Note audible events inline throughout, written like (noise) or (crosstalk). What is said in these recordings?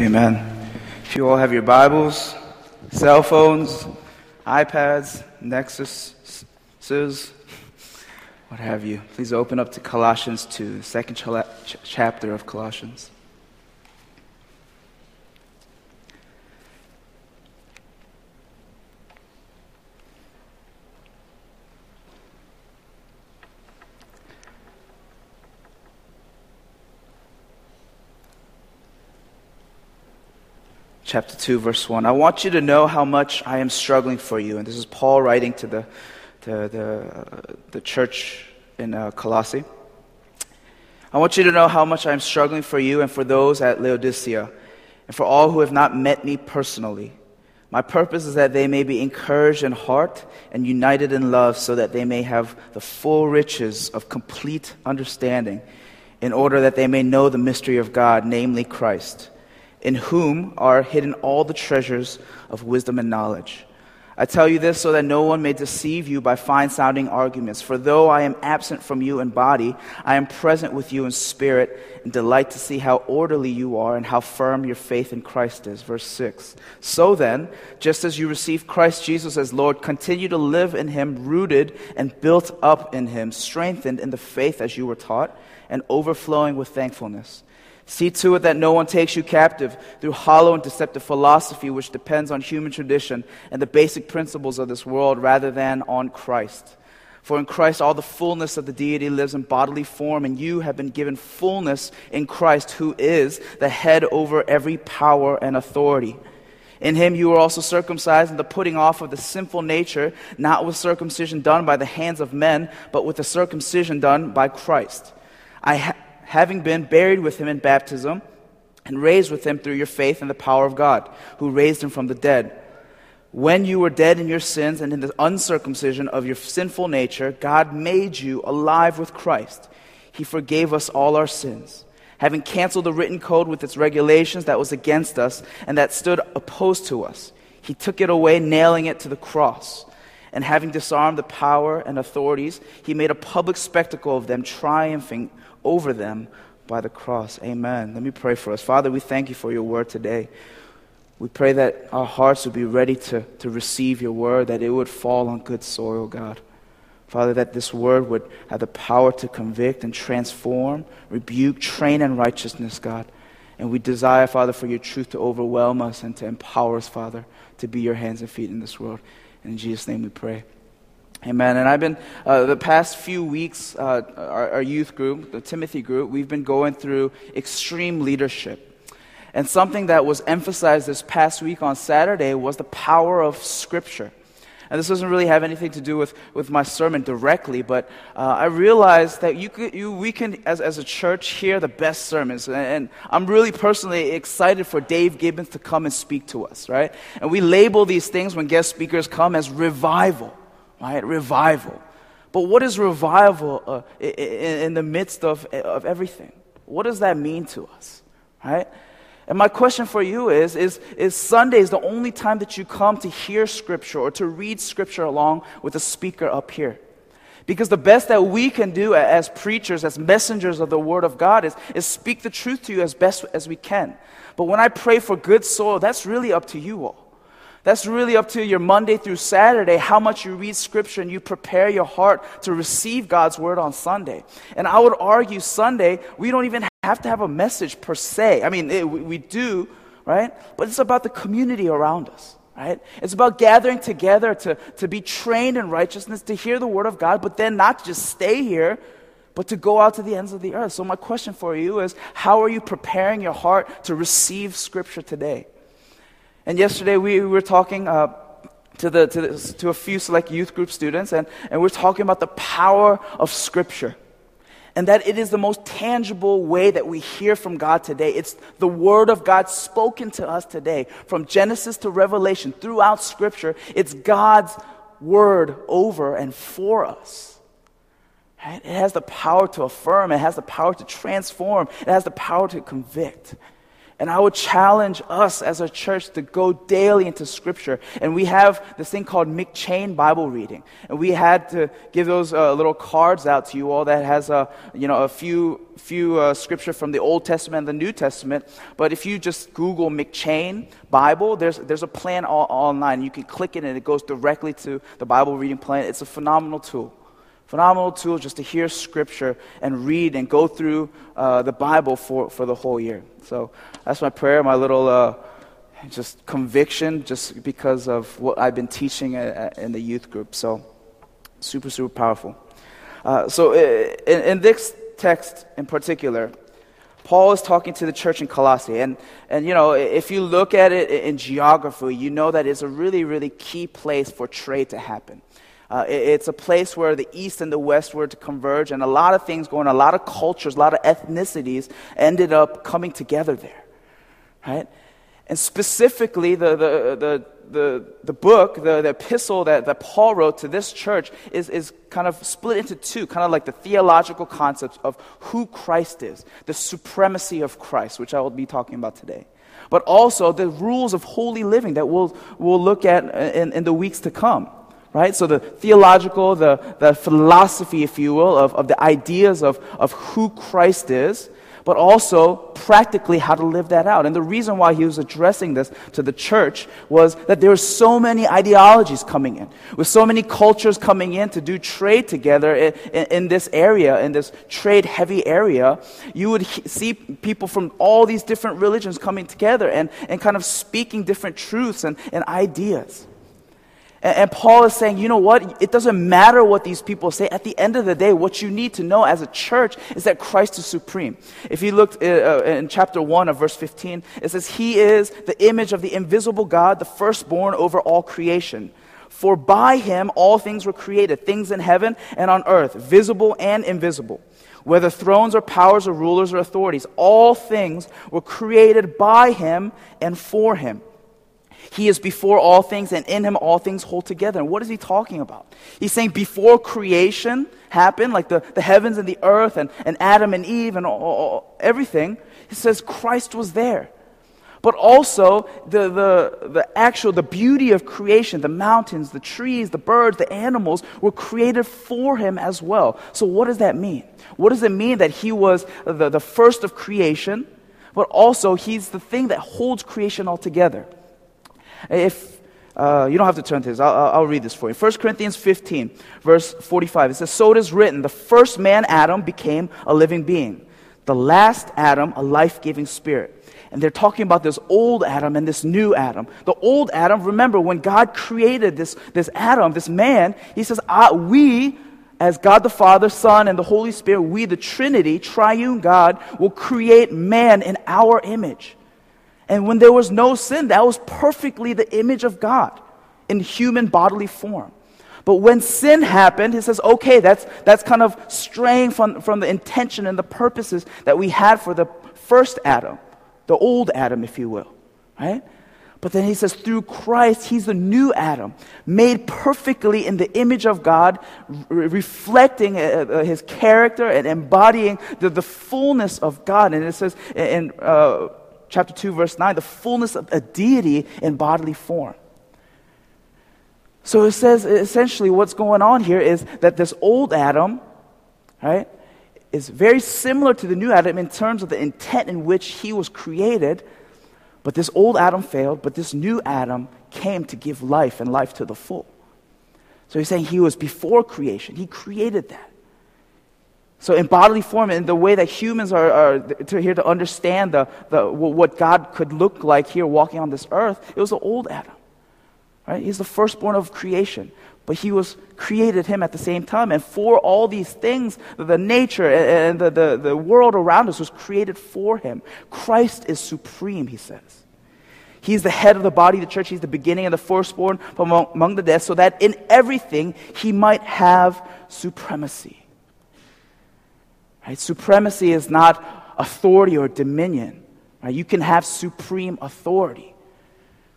Amen. If you all have your Bibles, cell phones, iPads, Nexuses, what have you, please open up to Colossians 2, the second ch- chapter of Colossians. Chapter 2, verse 1. I want you to know how much I am struggling for you. And this is Paul writing to the, to the, the church in uh, Colossae. I want you to know how much I am struggling for you and for those at Laodicea, and for all who have not met me personally. My purpose is that they may be encouraged in heart and united in love, so that they may have the full riches of complete understanding, in order that they may know the mystery of God, namely Christ in whom are hidden all the treasures of wisdom and knowledge. I tell you this so that no one may deceive you by fine sounding arguments. For though I am absent from you in body, I am present with you in spirit and delight to see how orderly you are and how firm your faith in Christ is. Verse 6. So then, just as you received Christ Jesus as Lord, continue to live in him, rooted and built up in him, strengthened in the faith as you were taught, and overflowing with thankfulness. See to it that no one takes you captive through hollow and deceptive philosophy, which depends on human tradition and the basic principles of this world rather than on Christ. For in Christ all the fullness of the deity lives in bodily form, and you have been given fullness in Christ, who is the head over every power and authority. In him you were also circumcised in the putting off of the sinful nature, not with circumcision done by the hands of men, but with the circumcision done by Christ. I having been buried with him in baptism and raised with him through your faith in the power of God, who raised him from the dead. When you were dead in your sins and in the uncircumcision of your sinful nature, God made you alive with Christ. He forgave us all our sins, having canceled the written code with its regulations that was against us and that stood opposed to us. He took it away, nailing it to the cross. And having disarmed the power and authorities, he made a public spectacle of them, triumphing over them by the cross. Amen. Let me pray for us. Father, we thank you for your word today. We pray that our hearts would be ready to, to receive your word, that it would fall on good soil, God. Father, that this word would have the power to convict and transform, rebuke, train in righteousness, God. And we desire, Father, for your truth to overwhelm us and to empower us, Father, to be your hands and feet in this world. In Jesus' name we pray. Amen. And I've been, uh, the past few weeks, uh, our, our, youth group, the Timothy group, we've been going through extreme leadership. And something that was emphasized this past week on Saturday was the power of Scripture. And this doesn't really have anything to do with, with my sermon directly, but uh, I realized that you could, you, we can, as, as a church, hear the best sermons. And, and I'm really personally excited for Dave Gibbons to come and speak to us, right? And we label these things when guest speakers come as revival right? Revival. But what is revival uh, in, the midst of, of everything? What does that mean to us, right? And my question for you is, is, is Sunday is the only time that you come to hear Scripture or to read Scripture along with a speaker up here? Because the best that we can do as preachers, as messengers of the Word of God, is, is speak the truth to you as best as we can. But when I pray for good soil, that's really up to you all. That's really up to your Monday through Saturday, how much you read Scripture and you prepare your heart to receive God's Word on Sunday. And I would argue Sunday, we don't even have to have a message per se. I mean, it, we, we do, right? But it's about the community around us. Right? It's about gathering together to, to be trained in righteousness, to hear the word of God, but then not just stay here, but to go out to the ends of the earth. So, my question for you is how are you preparing your heart to receive Scripture today? And yesterday we were talking uh, to, the, to, to a few select youth group students, and, and we're talking about the power of Scripture. And that it is the most tangible way that we hear from God today. It's the Word of God spoken to us today. From Genesis to Revelation, throughout Scripture, it's God's Word over and for us. It has the power to affirm, it has the power to transform, it has the power to convict. And I would challenge us as a church to go daily into Scripture. And we have this thing called M'Cheyne Bible reading. And we had to give those uh, little cards out to you all that has a, you know, a few, few uh, Scripture from the Old Testament and the New Testament. But if you just Google M'Cheyne Bible, there's, there's a plan all, online. You can click it and it goes directly to the Bible reading plan. It's a phenomenal tool phenomenal tool just to hear scripture and read and go through uh, the Bible for, for the whole year. So that's my prayer, my little uh, just conviction, just because of what I've been teaching in the youth group. So super, super powerful. Uh, so uh, in, in this text in particular, Paul is talking to the church in Colossae. And, and, you know, if you look at it in geography, you know that it's a really, really key place for trade to happen. Uh, it, it's a place where the East and the West were to converge, and a lot of things going, a lot of cultures, a lot of ethnicities ended up coming together there, right? And specifically, the, the, the, the, the book, the, the epistle that, that Paul wrote to this church is, is kind of split into two, kind of like the theological concepts of who Christ is, the supremacy of Christ, which I will be talking about today, but also the rules of holy living that we'll, we'll look at in, in the weeks to come right? So the theological, the, the philosophy, if you will, of, of the ideas of, of who Christ is, but also practically how to live that out. And the reason why he was addressing this to the church was that there were so many ideologies coming in, with so many cultures coming in to do trade together in, in, in this area, in this trade heavy area. You would he- see people from all these different religions coming together and, and kind of speaking different truths and, and ideas. And, and, Paul is saying, you know what? It doesn't matter what these people say. At the end of the day, what you need to know as a church is that Christ is supreme. If you looked uh, uh in chapter 1 of verse 15, it says, He is the image of the invisible God, the firstborn over all creation. For by him all things were created, things in heaven and on earth, visible and invisible. Whether thrones or powers or rulers or authorities, all things were created by him and for him. He is before all things, and in him all things hold together. And what is he talking about? He's saying before creation happened, like the, the heavens and the earth, and, and Adam and Eve, and all, all, everything, he says Christ was there. But also the, the, the actual, the beauty of creation, the mountains, the trees, the birds, the animals were created for him as well. So what does that mean? What does it mean that he was the, the first of creation, but also he's the thing that holds creation all together? If uh, you don't have to turn to this, I'll, I'll, read this for you. 1 Corinthians 15, verse 45, it says, So it is written, the first man, Adam, became a living being, the last Adam, a life giving spirit. And they're talking about this old Adam and this new Adam. The old Adam, remember, when God created this, this Adam, this man, he says, ah, We, as God the Father, Son, and the Holy Spirit, we, the Trinity, triune God, will create man in our image. And when there was no sin, that was perfectly the image of God in human bodily form. But when sin happened, he says, okay, that's, that's kind of straying from, from the intention and the purposes that we had for the first Adam, the old Adam, if you will, right? But then he says, through Christ, he's the new Adam, made perfectly in the image of God, re- reflecting uh, uh, his character and embodying the, the fullness of God. And it says in uh, chapter 2, verse 9, the fullness of a deity in bodily form. So it says essentially what's going on here is that this old Adam, right, is very similar to the new Adam in terms of the intent in which he was created. But this old Adam failed, but this new Adam came to give life and life to the full. So he's saying he was before creation, he created that. So, in bodily form, in the way that humans are, are to, here to understand the, the, what God could look like here walking on this earth, it was the old Adam. Right? He's the firstborn of creation. But he was created him at the same time. And for all these things, the nature and the, the, the world around us was created for him. Christ is supreme, he says. He's the head of the body, of the church. He's the beginning and the firstborn among, among the dead, so that in everything he might have supremacy. Right? Supremacy is not authority or dominion. Right? You can have supreme authority.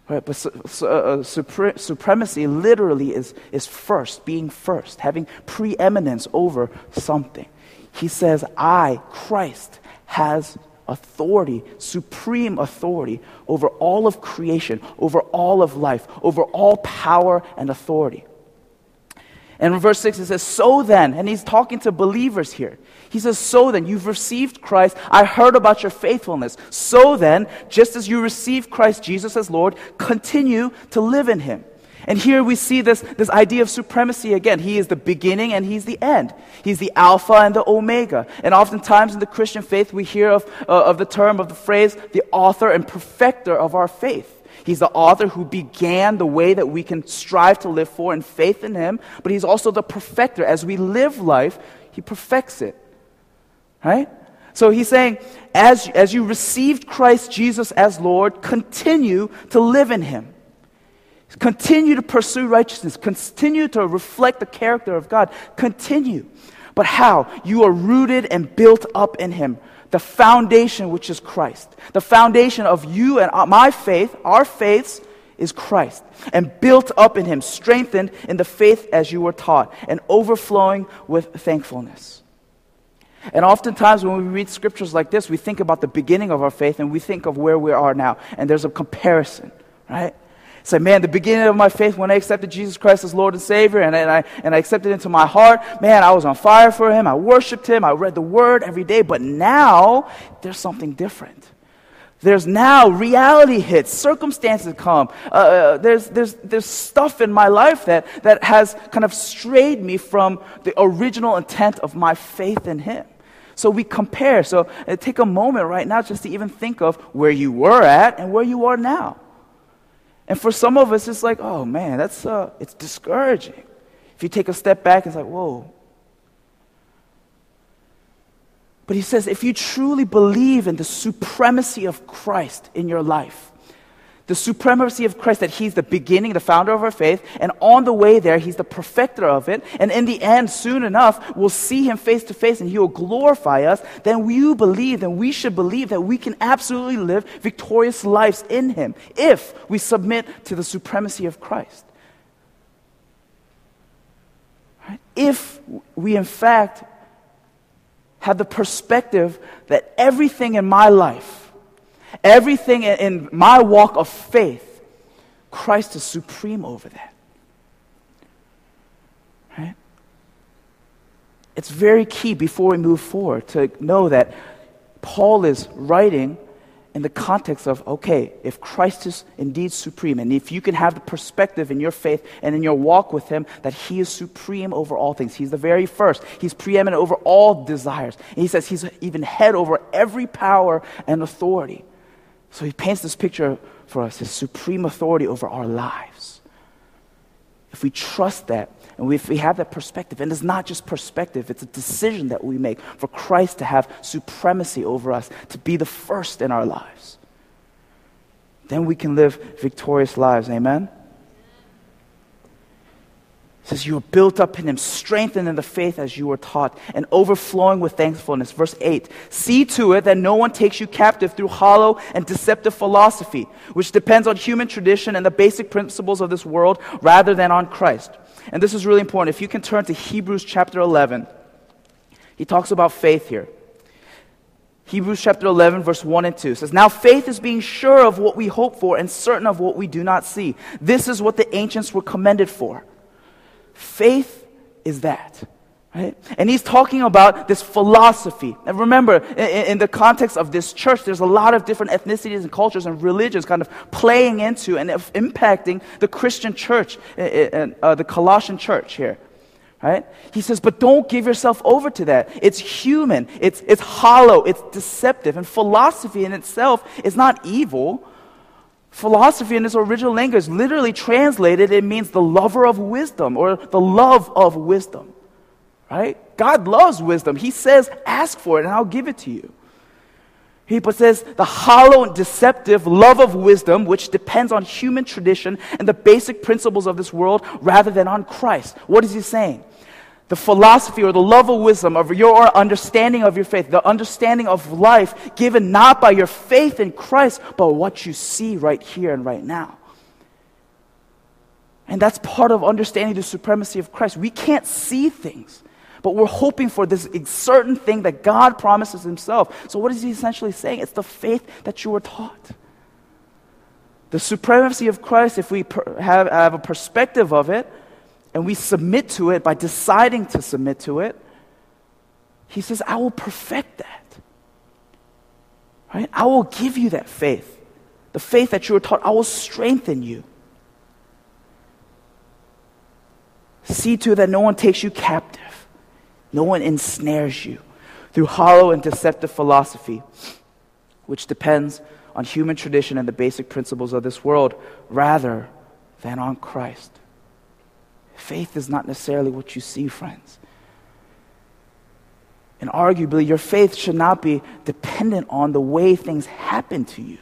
Right? But su- su- uh, supre- supremacy literally is, is first, being first, having preeminence over something. He says, I, Christ, has authority, supreme authority over all of creation, over all of life, over all power and authority. And in verse 6, it says, So then, and he's talking to believers here. He says, So then, you've received Christ. I heard about your faithfulness. So then, just as you received Christ Jesus as Lord, continue to live in him. And here we see this, this idea of supremacy again. He is the beginning and he's the end. He's the Alpha and the Omega. And oftentimes in the Christian faith, we hear of, uh, of the term, of the phrase, the author and perfecter of our faith. He's the author who began the way that we can strive to live for and faith in him, but he's also the perfecter. As we live life, he perfects it. Right? So he's saying, as, as you received Christ Jesus as Lord, continue to live in him. Continue to pursue righteousness. Continue to reflect the character of God. Continue. But how? You are rooted and built up in Him. The foundation, which is Christ. The foundation of you and my faith, our faiths, is Christ. And built up in Him, strengthened in the faith as you were taught, and overflowing with thankfulness. And oftentimes, when we read scriptures like this, we think about the beginning of our faith and we think of where we are now. And there's a comparison, right? Say, man, the beginning of my faith when I accepted Jesus Christ as Lord and Savior and, and, I, and I accepted into my heart, man, I was on fire for Him. I worshiped Him. I read the Word every day. But now, there's something different. There's now reality hits, circumstances come. Uh, uh, there's, there's, there's stuff in my life that, that has kind of strayed me from the original intent of my faith in Him. So we compare. So uh, take a moment right now just to even think of where you were at and where you are now. And for some of us, it's like, oh man, that's uh, it's discouraging. If you take a step back, it's like, whoa. But he says, if you truly believe in the supremacy of Christ in your life, the supremacy of Christ, that He's the beginning, the founder of our faith, and on the way there, He's the perfecter of it. And in the end, soon enough, we'll see Him face to face and He will glorify us. Then we believe, then we should believe that we can absolutely live victorious lives in Him if we submit to the supremacy of Christ. If we, in fact, have the perspective that everything in my life, Everything in my walk of faith, Christ is supreme over that. Right? It's very key before we move forward to know that Paul is writing in the context of okay, if Christ is indeed supreme, and if you can have the perspective in your faith and in your walk with Him that He is supreme over all things, He's the very first, He's preeminent over all desires. And He says He's even head over every power and authority. So he paints this picture for us, his supreme authority over our lives. If we trust that, and if we have that perspective, and it's not just perspective, it's a decision that we make for Christ to have supremacy over us, to be the first in our lives, then we can live victorious lives. Amen? It says, You are built up in him, strengthened in the faith as you were taught, and overflowing with thankfulness. Verse 8 See to it that no one takes you captive through hollow and deceptive philosophy, which depends on human tradition and the basic principles of this world rather than on Christ. And this is really important. If you can turn to Hebrews chapter 11, he talks about faith here. Hebrews chapter 11, verse 1 and 2 says, Now faith is being sure of what we hope for and certain of what we do not see. This is what the ancients were commended for. Faith is that. Right? And he's talking about this philosophy. And remember, in, in, the context of this church, there's a lot of different ethnicities and cultures and religions kind of playing into and impacting the Christian church, and uh, the Colossian church here. Right? He says, but don't give yourself over to that. It's human, it's, it's hollow, it's deceptive. And philosophy in itself is not evil, Philosophy in its original language, literally translated, it means the lover of wisdom or the love of wisdom. Right? God loves wisdom. He says, ask for it and I'll give it to you. He says, the hollow and deceptive love of wisdom, which depends on human tradition and the basic principles of this world rather than on Christ. What is he saying? The philosophy or the love of wisdom, of your understanding of your faith, the understanding of life given not by your faith in Christ, but what you see right here and right now. And that's part of understanding the supremacy of Christ. We can't see things, But we're hoping for this certain thing that God promises Himself. So, what is He essentially saying? It's the faith that you were taught. The supremacy of Christ, if we per- have, have a perspective of it and we submit to it by deciding to submit to it, He says, I will perfect that. Right? I will give you that faith. The faith that you were taught, I will strengthen you. See to it that no one takes you captive, no one ensnares you through hollow and deceptive philosophy, which depends on human tradition and the basic principles of this world rather than on Christ. Faith is not necessarily what you see, friends. And arguably, your faith should not be dependent on the way things happen to you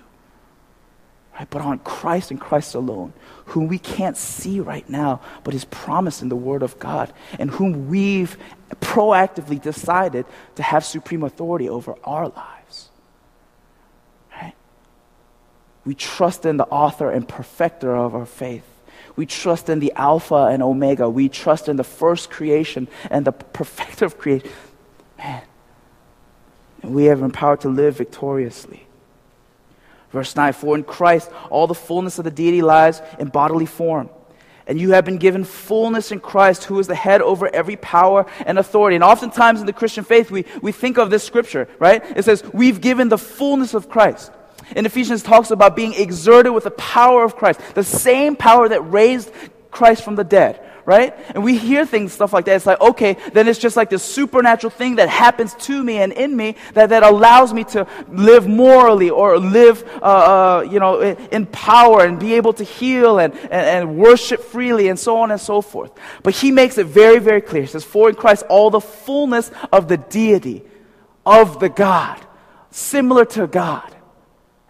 right? But on Christ and Christ alone, whom we can't see right now, but is promised in the Word of God, and whom we've proactively decided to have supreme authority over our lives. Right? We trust in the author and perfecter of our faith. We trust in the Alpha and Omega. We trust in the first creation and the perfecter of creation. Man, we have empowered to live victoriously. Verse 9 For in Christ all the fullness of the deity lies in bodily form. And you have been given fullness in Christ, who is the head over every power and authority. And oftentimes in the Christian faith, we, we think of this scripture, right? It says, We've given the fullness of Christ. In Ephesians, talks about being exerted with the power of Christ, the same power that raised Christ from the dead right? And we hear things, stuff like that. It's like, okay, then it's just like this supernatural thing that happens to me and in me that, that allows me to live morally or live, uh, uh, you know, in, power and be able to heal and, and, and worship freely and so on and so forth. But he makes it very, very clear. He says, for in Christ all the fullness of the deity of the God, similar to God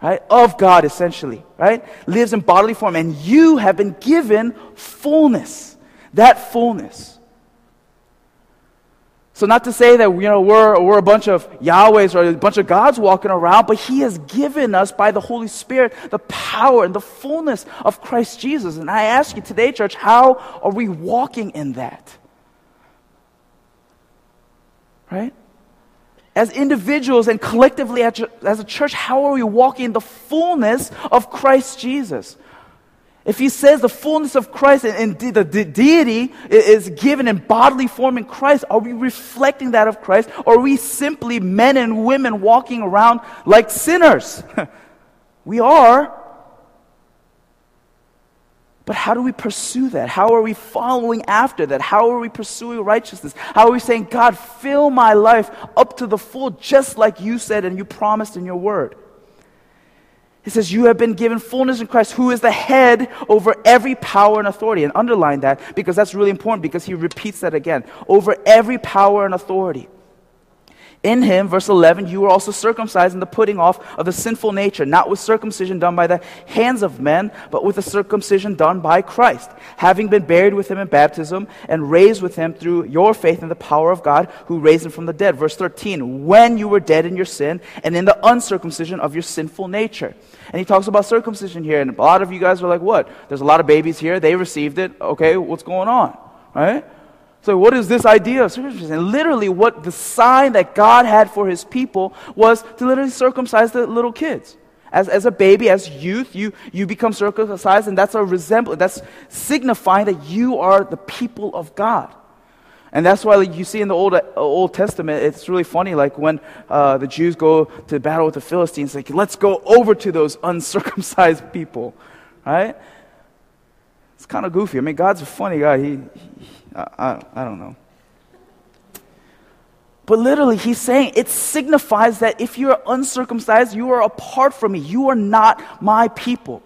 right, of God essentially, right, lives in bodily form, and you have been given fullness that fullness. So, not to say that you know, we're, we're a bunch of Yahwehs or a bunch of gods walking around, but He has given us by the Holy Spirit the power and the fullness of Christ Jesus. And I ask you today, church, how are we walking in that? Right? As individuals and collectively as a church, how are we walking in the fullness of Christ Jesus? If he says the fullness of Christ and, the, the deity is given in bodily form in Christ, are we reflecting that of Christ? Or are we simply men and women walking around like sinners? (laughs) we are. But how do we pursue that? How are we following after that? How are we pursuing righteousness? How are we saying, God, fill my life up to the full, just like you said and you promised in your word? He says, You have been given fullness in Christ, who is the head over every power and authority. And underline that because that's really important because he repeats that again over every power and authority. In him, verse 11, you were also circumcised in the putting off of the sinful nature, not with circumcision done by the hands of men, but with the circumcision done by Christ, having been buried with him in baptism and raised with him through your faith in the power of God who raised him from the dead. Verse 13, when you were dead in your sin and in the uncircumcision of your sinful nature. And he talks about circumcision here, and a lot of you guys are like, what? There's a lot of babies here, they received it. Okay, what's going on? Right? So, what is this idea of circumcision? And literally, what the sign that God had for his people was to literally circumcise the little kids. As, as a baby, as youth, you, you become circumcised, and that's a resemblance, that's signifying that you are the people of God. And that's why like, you see in the Old, Old Testament, it's really funny, like when uh, the Jews go to battle with the Philistines, like, let's go over to those (laughs) uncircumcised people, right? It's kind of goofy. I mean, God's a funny guy. He, he I, I, I don't know. But literally, he's saying it signifies that if you're uncircumcised, you are apart from me. You are not my people.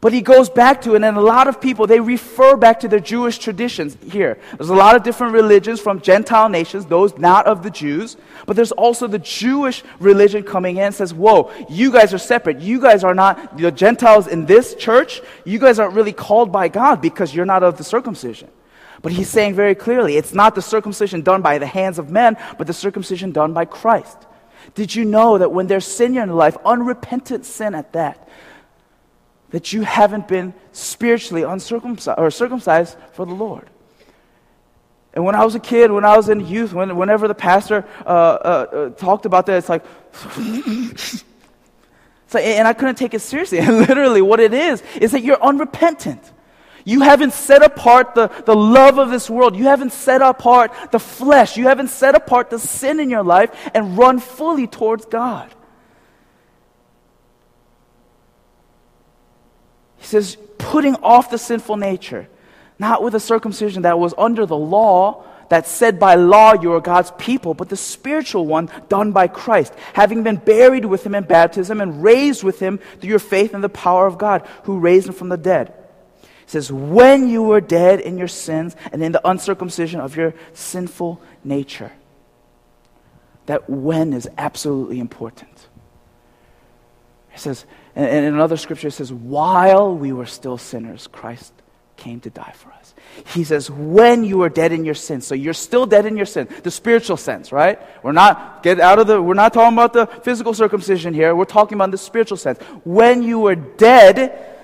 But he goes back to it, and a lot of people, they refer back to their Jewish traditions here. There's a lot of different religions from Gentile nations, those not of the Jews. But there's also the Jewish religion coming in and says, whoa, you guys are separate. You guys are not the Gentiles in this church. You guys aren't really called by God because you're not of the circumcision. But he's saying very clearly, it's not the circumcision done by the hands of men, but the circumcision done by Christ. Did you know that when there's sin in your life, unrepentant sin at that, that you haven't been spiritually uncircumcised or circumcised for the Lord? And when I was a kid, when I was in youth, when, whenever the pastor uh, uh, uh, talked about that, it's like, (laughs) like, and I couldn't take it seriously. (laughs) And literally, what it is, is that you're unrepentant. You haven't set apart the, the love of this world. You haven't set apart the flesh. You haven't set apart the sin in your life and run fully towards God. He says, putting off the sinful nature, not with a circumcision that was under the law, that said by law you are God's people, but the spiritual one done by Christ, having been buried with him in baptism and raised with him through your faith in the power of God, who raised him from the dead. It says, when you were dead in your sins and in the uncircumcision of your sinful nature. That when is absolutely important. It says, and in another scripture, it says, while we were still sinners, Christ came to die for us. He says, when you were dead in your sins. So you're still dead in your sin. The spiritual sense, right? We're not, get out of the, we're not talking about the physical circumcision here. We're talking about the spiritual sense. When you were dead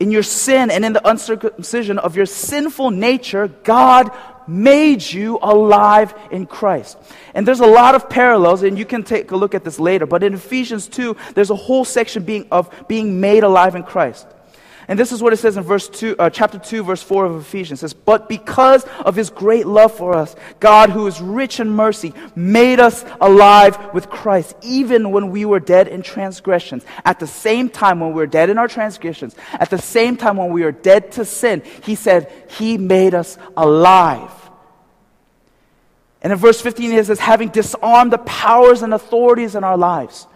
in your sin and in the uncircumcision of your sinful nature, God made you alive in Christ. And there's a lot of parallels, and you can take a look at this later. But in Ephesians 2, there's a whole section being, of being made alive in Christ. And this is what it says in verse 2, uh, chapter 2, verse 4 of Ephesians. It says, But because of his great love for us, God, who is rich in mercy, made us alive with Christ, even when we were dead in transgressions. At the same time, when we were dead in our transgressions, at the same time when we were dead to sin, he said, He made us alive. And in verse 15, it says, having disarmed the powers and authorities in our lives.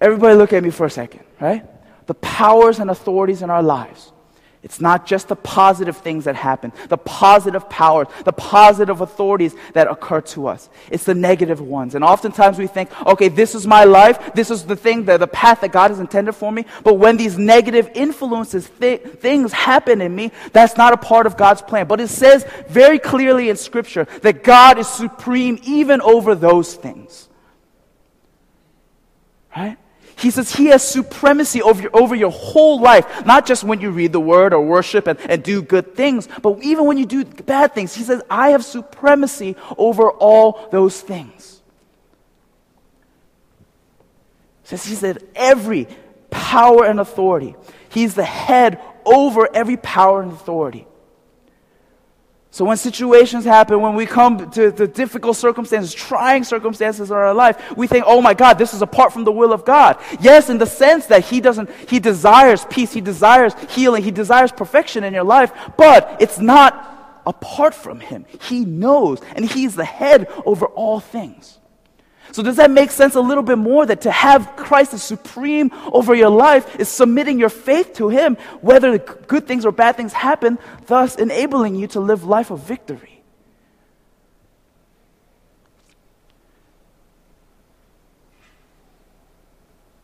Everybody look at me for a second, right? The powers and authorities in our lives. It's not just the positive things that happen, the positive powers, the positive authorities that occur to us. It's the negative ones. And oftentimes we think, okay, this is my life. This is the thing, the, the path that God has intended for me. But when these negative influences, th- things happen in me, that's not a part of God's plan. But it says very clearly in Scripture that God is supreme even over those things. Right? He says he has supremacy over your, over your whole life, not just when you read the word or worship and, and do good things, but even when you do bad things. He says, I have supremacy over all those things. He says he said every power and authority. He's the head over every power and authority. So when situations happen, when we come to the difficult circumstances, trying circumstances in our life, we think, oh my God, this is apart from the will of God. Yes, in the sense that He doesn't, He desires peace, He desires healing, He desires perfection in your life, but it's not apart from Him. He knows, and He's the head over all things. So, does that make sense a little bit more that to have Christ as supreme over your life is submitting your faith to Him, whether good things or bad things happen, thus enabling you to live life of victory?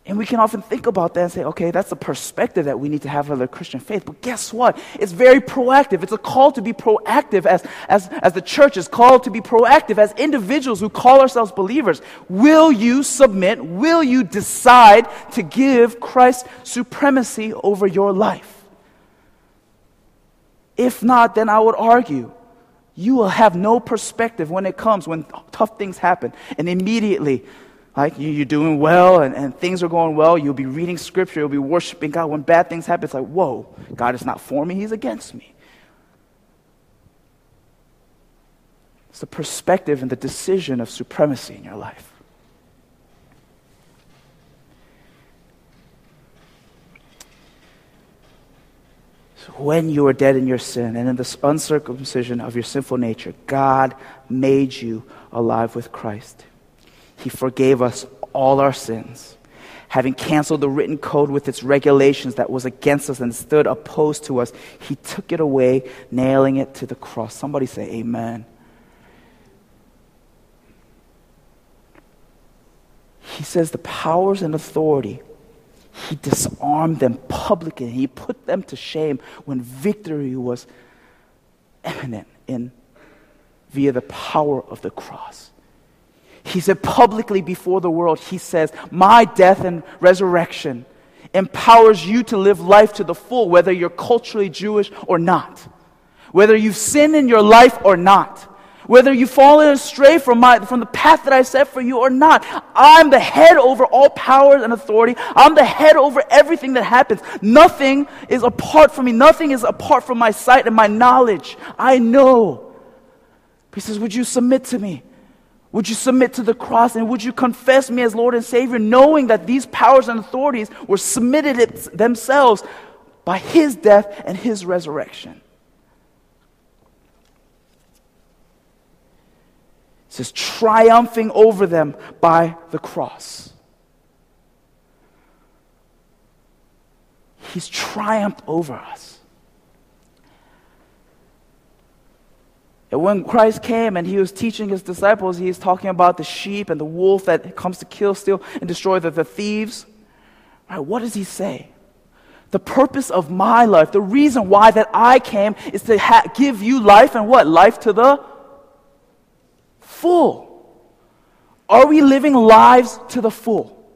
And we can often think about that and say, okay, that's the perspective that we need to have of the Christian faith. But guess what? It's very proactive. It's a call to be proactive as, as, as the church is called to be proactive as individuals who call ourselves believers. Will you submit? Will you decide to give Christ supremacy over your life? If not, then I would argue you will have no perspective when it comes, when tough things happen. And immediately, like you're doing well and, and things are going well, you'll be reading scripture, you'll be worshiping God. When bad things happen, it's like, whoa, God is not for me, He's against me. It's the perspective and the decision of supremacy in your life. So when you were dead in your sin and in this uncircumcision of your sinful nature, God made you alive with Christ. He forgave us all our sins. Having canceled the written code with its regulations that was against us and stood opposed to us, he took it away, nailing it to the cross. Somebody say, Amen. He says the powers and authority, he disarmed them publicly. He put them to shame when victory was eminent in via the power of the cross. He said publicly before the world, He says, My death and resurrection empowers you to live life to the full, whether you're culturally Jewish or not. Whether you've sinned in your life or not. Whether you've fallen astray from, my, from the path that I set for you or not. I'm the head over all powers and authority. I'm the head over everything that happens. Nothing is apart from me. Nothing is apart from my sight and my knowledge. I know. He says, Would you submit to me? Would you submit to the cross and would you confess me as Lord and Savior, knowing that these powers and authorities were submitted themselves by His death and His resurrection? says, triumphing over them by the cross. He's triumphed over us. And when Christ came and he was teaching his disciples, he was talking about the sheep and the wolf that comes to kill, steal, and destroy the, the thieves. Right, what does he say? The purpose of my life, the reason why that I came is to ha- give you life and what? Life to the full? Are we living lives to the full?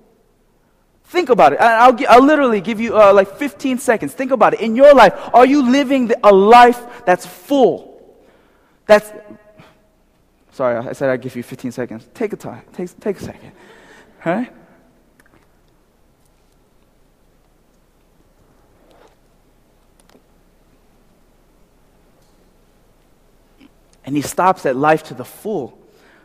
Think about it. I'll, I'll literally give you uh, like 15 seconds. Think about it. In your life, are you living a life that's full? That's, sorry, I said I'd give you 15 seconds. Take a time. Take, take a second. All right? And he stops at life to the full.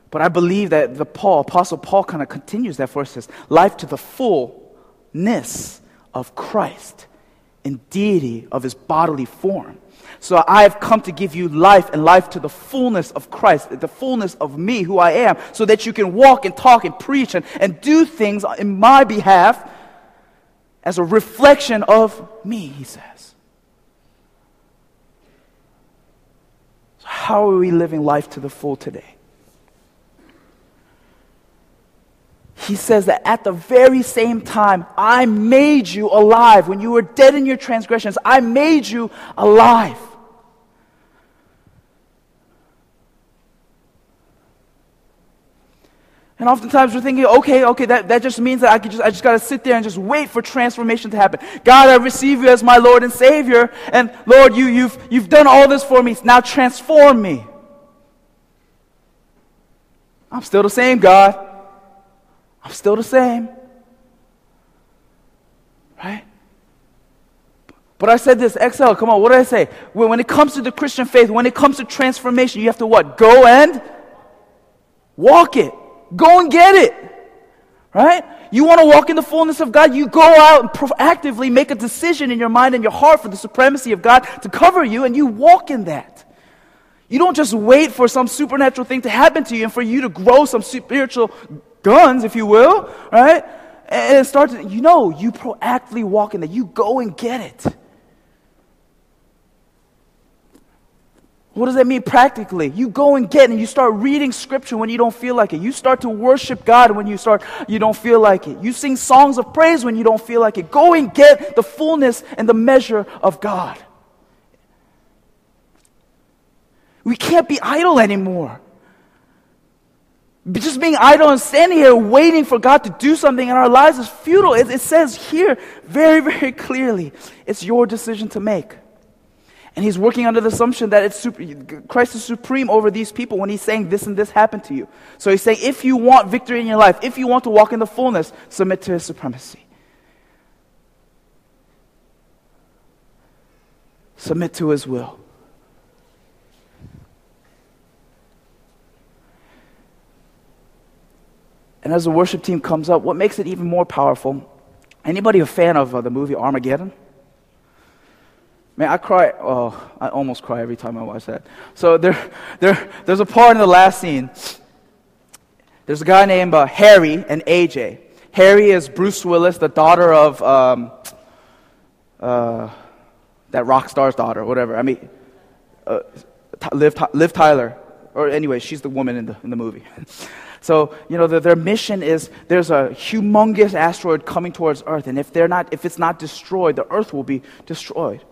But I believe that the Paul, Apostle Paul kind of continues that for us says, life to the fullness of Christ in deity of his bodily form. So I have come to give you life and life to the fullness of Christ, the fullness of me, who I am, so that you can walk and talk and preach and, and do things in my behalf as a reflection of me, he says. So how are we living life to the full today? He says that at the very same time, I made you alive. When you were dead in your transgressions, I made you alive. And oftentimes we're thinking, okay, okay, that, that just means that I, just, I just got to sit there and just wait for transformation to happen. God, I receive you as my Lord and Savior. And Lord, you, you've, you've done all this for me. Now transform me. I'm still the same, God. I'm still the same. Right? But I said this, XL, come on, what did I say? When it comes to the Christian faith, when it comes to transformation, you have to what? Go and walk it. Go and get it. Right? You want to walk in the fullness of God, you go out and proactively make a decision in your mind and your heart for the supremacy of God to cover you, and you walk in that. You don't just wait for some supernatural thing to happen to you and for you to grow some spiritual guns, if you will, right? And it starts, you know, you proactively walk in that. You go and get it. What does that mean practically? You go and get and you start reading scripture when you don't feel like it. You start to worship God when you start you don't feel like it. You sing songs of praise when you don't feel like it. Go and get the fullness and the measure of God. We can't be idle anymore. Just being idle and standing here waiting for God to do something in our lives is futile. It, it, says here very, (laughs) very clearly it's your decision to make. And he's working under the assumption that it's super, Christ is supreme over these people when he's saying this and this happened to you. So he's saying if you want victory in your life, if you want to walk in the fullness, submit to his supremacy. Submit to his will. And as the worship team comes up, what makes it even more powerful? Anybody a fan of uh, the movie Armageddon? Man, I cry. Oh, I almost cry every time I watch that. So there, there, there's a part in the last scene. There's a guy named uh, Harry and AJ. Harry is Bruce Willis, the daughter of um, uh, that rock star's daughter, whatever. I mean, uh, Liv, Liv Tyler, or anyway, she's the woman in the in the movie. (laughs) So, you know, the, their mission is there's a humongous asteroid coming towards Earth, and if, they're not, if it's not destroyed, the Earth will be destroyed.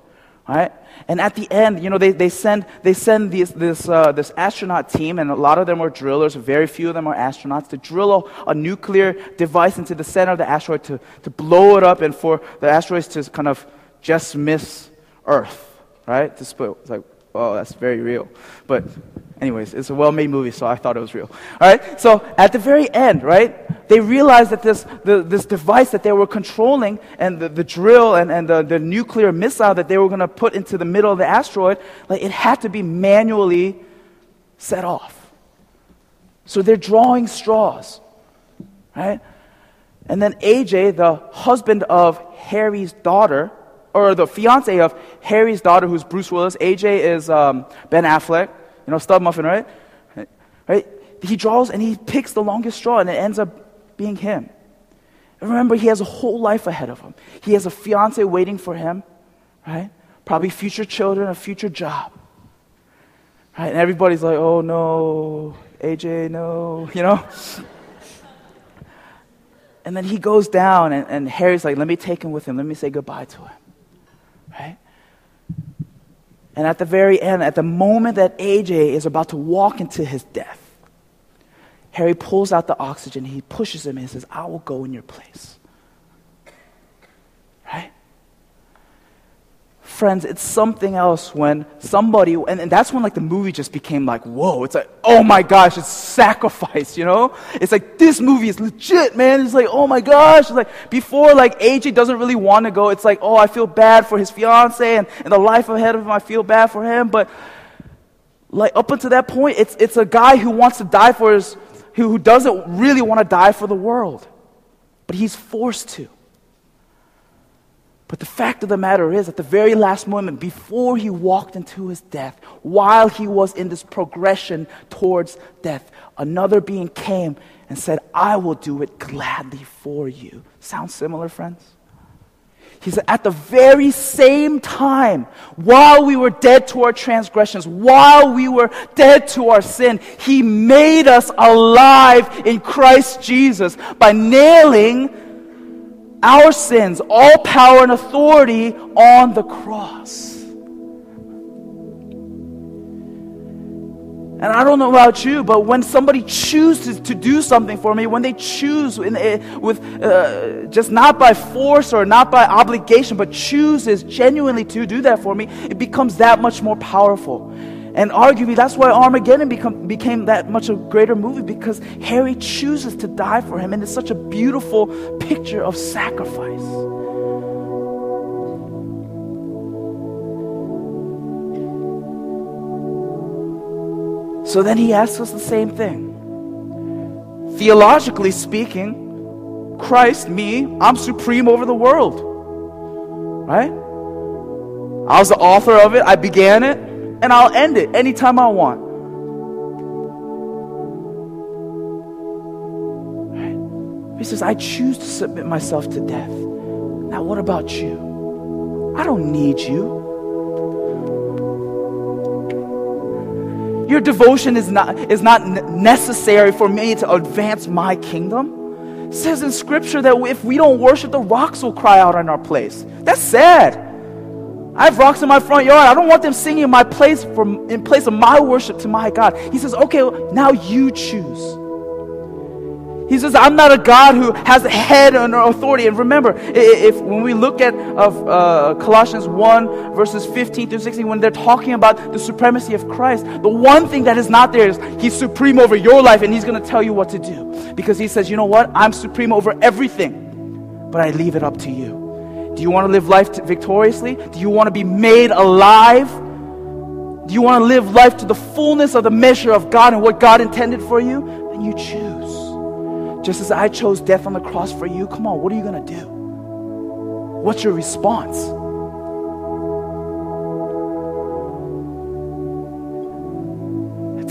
Right? And at the end, you know, they, they send, they send these, this, uh, this astronaut team, and a lot of them are drillers, very few of them are astronauts, to drill a, a nuclear device into the center of the asteroid to, to blow it up and for the asteroids to kind of just miss Earth, right? It's like, oh, that's very real. But, anyways, it's a well made movie, so I thought it was real. All right? So, at the very end, right, they realized that this, the, this device that they were controlling and the, the drill and, and the, the nuclear missile that they were going to put into the middle of the asteroid, like, it had to be manually set off. So, they're drawing straws, right? And then AJ, the husband of Harry's daughter, or the fiance of Harry's daughter, who's Bruce Willis. AJ is um, Ben Affleck, you know, Stub Muffin, right? Right? He draws and he picks the longest straw, and it ends up being him. And remember, he has a whole life ahead of him. He has a fiance waiting for him, right? Probably future children, a future job. Right? And everybody's like, oh no, AJ, no, (laughs) you know? And then he goes down, and, and Harry's like, let me take him with him. Let me say goodbye to him. And at the very end, at the moment that AJ is about to walk into his death, Harry pulls out the oxygen, he pushes him, and says, I will go in your place. Friends, it's something else when somebody, and, and that's when like the movie just became like, whoa, it's like, oh my gosh, it's sacrifice, you know? It's like, this movie is legit, man. It's like, oh my gosh. It's like, before like AJ doesn't really want to go, it's like, oh, I feel bad for his fiance and, and the life ahead of him, I feel bad for him. But like up until that point, it's, it's a guy who wants to die for his, who, who doesn't really want to die for the world. But he's forced to. But the fact of the matter is, at the very last moment, before he walked into his death, while he was in this progression towards death, another being came and said, I will do it gladly for you. Sounds similar, friends? He said, at the very same time, while we were dead to our transgressions, while we were dead to our sin, He made us alive in Christ Jesus by nailing our sins, all power and authority on the cross. And I don't know about you, but when somebody chooses to do something for me, when they choose in, uh, with uh, just not by force or not by obligation, but chooses genuinely to do that for me, it becomes that much more powerful. And arguably, that's why Armageddon become, became that much a greater movie because Harry chooses to die for him, and it's such a beautiful picture of sacrifice. So then he asks us the same thing. Theologically speaking, Christ, me, I'm supreme over the world. Right? I was the author of it, I began it and I'll end it anytime I want. He says, I choose to submit myself to death. Now, what about you? I don't need you. Your devotion is not, is not necessary for me to advance my kingdom. It says in scripture that if we don't worship, the rocks will cry out in our place. That's sad. I have rocks in my front yard. I don't want them singing in my place for, in place of my worship to my God. He says, okay, now you choose. He says, I'm not a God who has a head and authority. And remember, if when we look at of uh, Colossians 1, verses 15 through 16, when they're talking about the supremacy of Christ, the one thing that is not there is He's supreme over your life and He's going to tell you what to do. Because He says, you know what? I'm supreme over everything, but I leave it up to you. Do you want to live life victoriously? Do you want to be made alive? Do you want to live life to the fullness of the measure of God and what God intended for you? Then you choose. Just as I chose death on the cross for you, come on, what are you going to do? What's your response?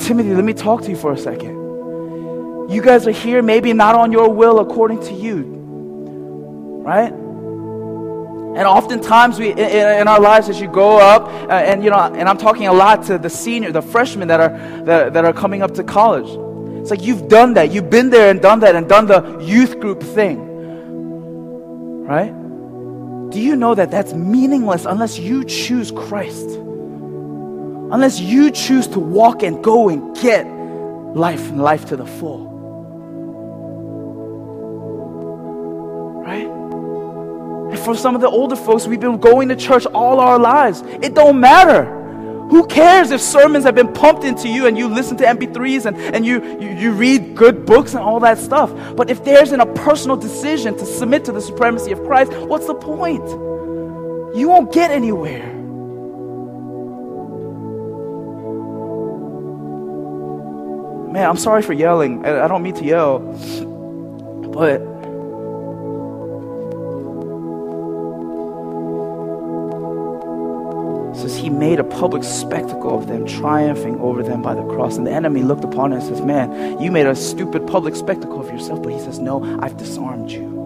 Timothy, let me talk to you for a second. You guys are here, maybe not on your will according to you, right? And oftentimes we, in, in, our lives, as you grow up, uh, and you know, and I'm talking a lot to the senior, the freshmen that are that, that are coming up to college. It's like you've done that, you've been there and done that, and done the youth group thing, right? Do you know that that's meaningless unless you choose Christ? Unless you choose to walk and go and get life and life to the full. For some of the older folks, we've been going to church all our lives. It don't matter. Who cares if sermons have been pumped into you and you listen to MP3s and, and you, you, you read good books and all that stuff? But if there's in a personal decision to submit to the supremacy of Christ, what's the point? You won't get anywhere. Man, I'm sorry for yelling. I don't mean to yell. But says he made a public spectacle of them, triumphing over them by the cross. And the enemy looked upon him and says, Man, you made a stupid public spectacle of yourself. But he says, No, I've disarmed you.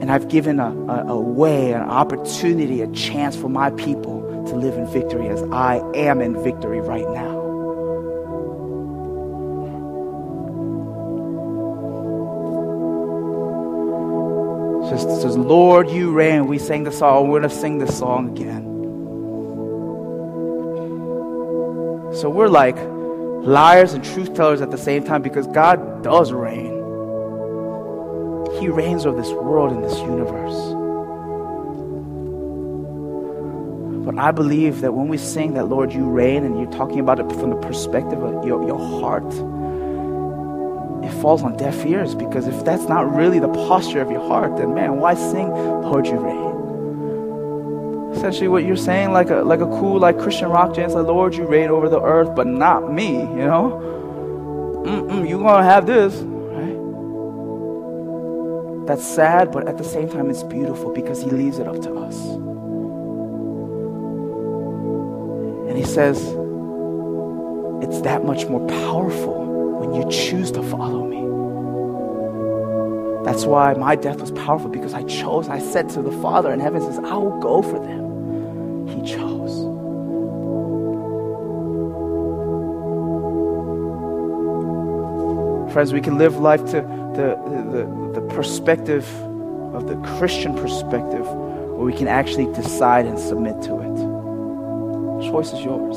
And I've given a, a, a way, an opportunity, a chance for my people to live in victory as I am in victory right now. Says, says, Lord, you reign. We sang the song. We're going to sing this song again. So we're like liars and truth tellers at the same time because God does reign. He reigns over this world and this universe. But I believe that when we sing that, Lord, you reign, and you're talking about it from the perspective of your, your heart, it falls on deaf ears because if that's not really the posture of your heart, then man, why sing, Lord, you reign? Essentially what you're saying, like a like a cool like Christian rock dance, like Lord, you reign over the earth, but not me. You know, Mm-mm, you gonna have this, right? That's sad, but at the same time, it's beautiful because He leaves it up to us, and He says, it's that much more powerful when you choose to follow me. That's why my death was powerful because I chose. I said to the Father in heaven, says, I will go for them Friends, we can live life to the, the, the perspective of the Christian perspective, where we can actually decide and submit to it. The choice is yours.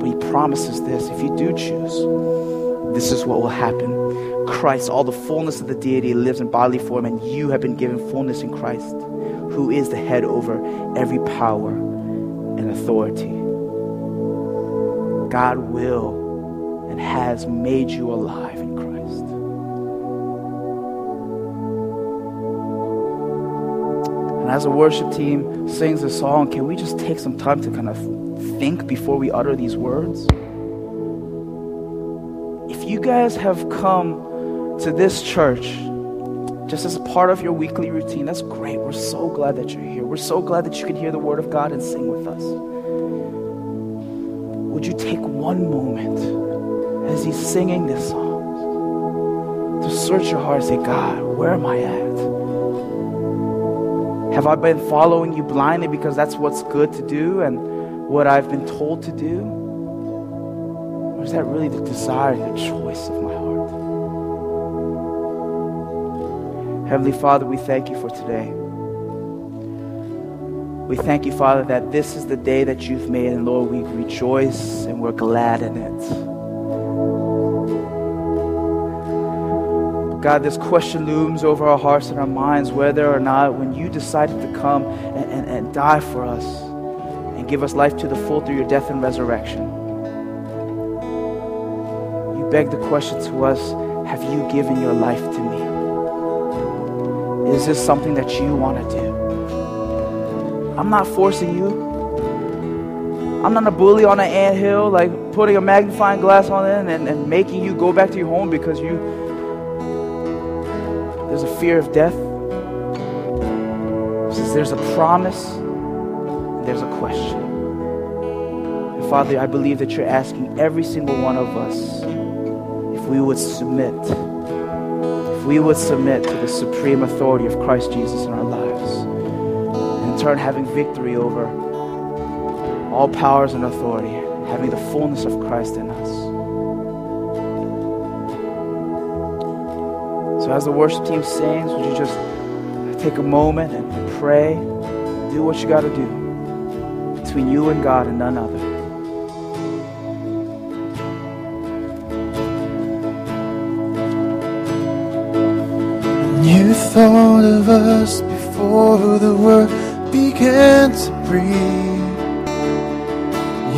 But he promises this if you do choose, this is what will happen. Christ, all the fullness of the deity, lives in bodily form, and you have been given fullness in Christ who is the head over every power and authority. God will and has made you alive in Christ. And as a worship team sings a song, can we just take some time to kind of think before we utter these words? If you guys have come to this church just as a part of your weekly routine. That's great. We're so glad that you're here. We're so glad that you can hear the word of God and sing with us. Would you take one moment as he's singing this song to search your heart and say, God, where am I at? Have I been following you blindly because that's what's good to do and what I've been told to do? Or is that really the desire and the choice of my heart? Heavenly Father, we thank you for today. We thank you, Father, that this is the day that you've made, and Lord, we rejoice and we're glad in it. God, this question looms over our hearts and our minds whether or not when you decided to come and, and, and die for us and give us life to the full through your death and resurrection, you beg the question to us have you given your life to me? Is this something that you want to do? I'm not forcing you. I'm not a bully on an anthill, like putting a magnifying glass on it and, and making you go back to your home because you there's a fear of death. Says there's a promise, there's a question. And Father, I believe that you're asking every single one of us if we would submit if we would submit to the supreme authority of Christ Jesus in our lives. And in turn, having victory over all powers and authority, having the fullness of Christ in us. So, as the worship team sings, would you just take a moment and pray? Do what you got to do between you and God and none other. You thought of us before the world began to breathe.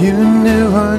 you knew her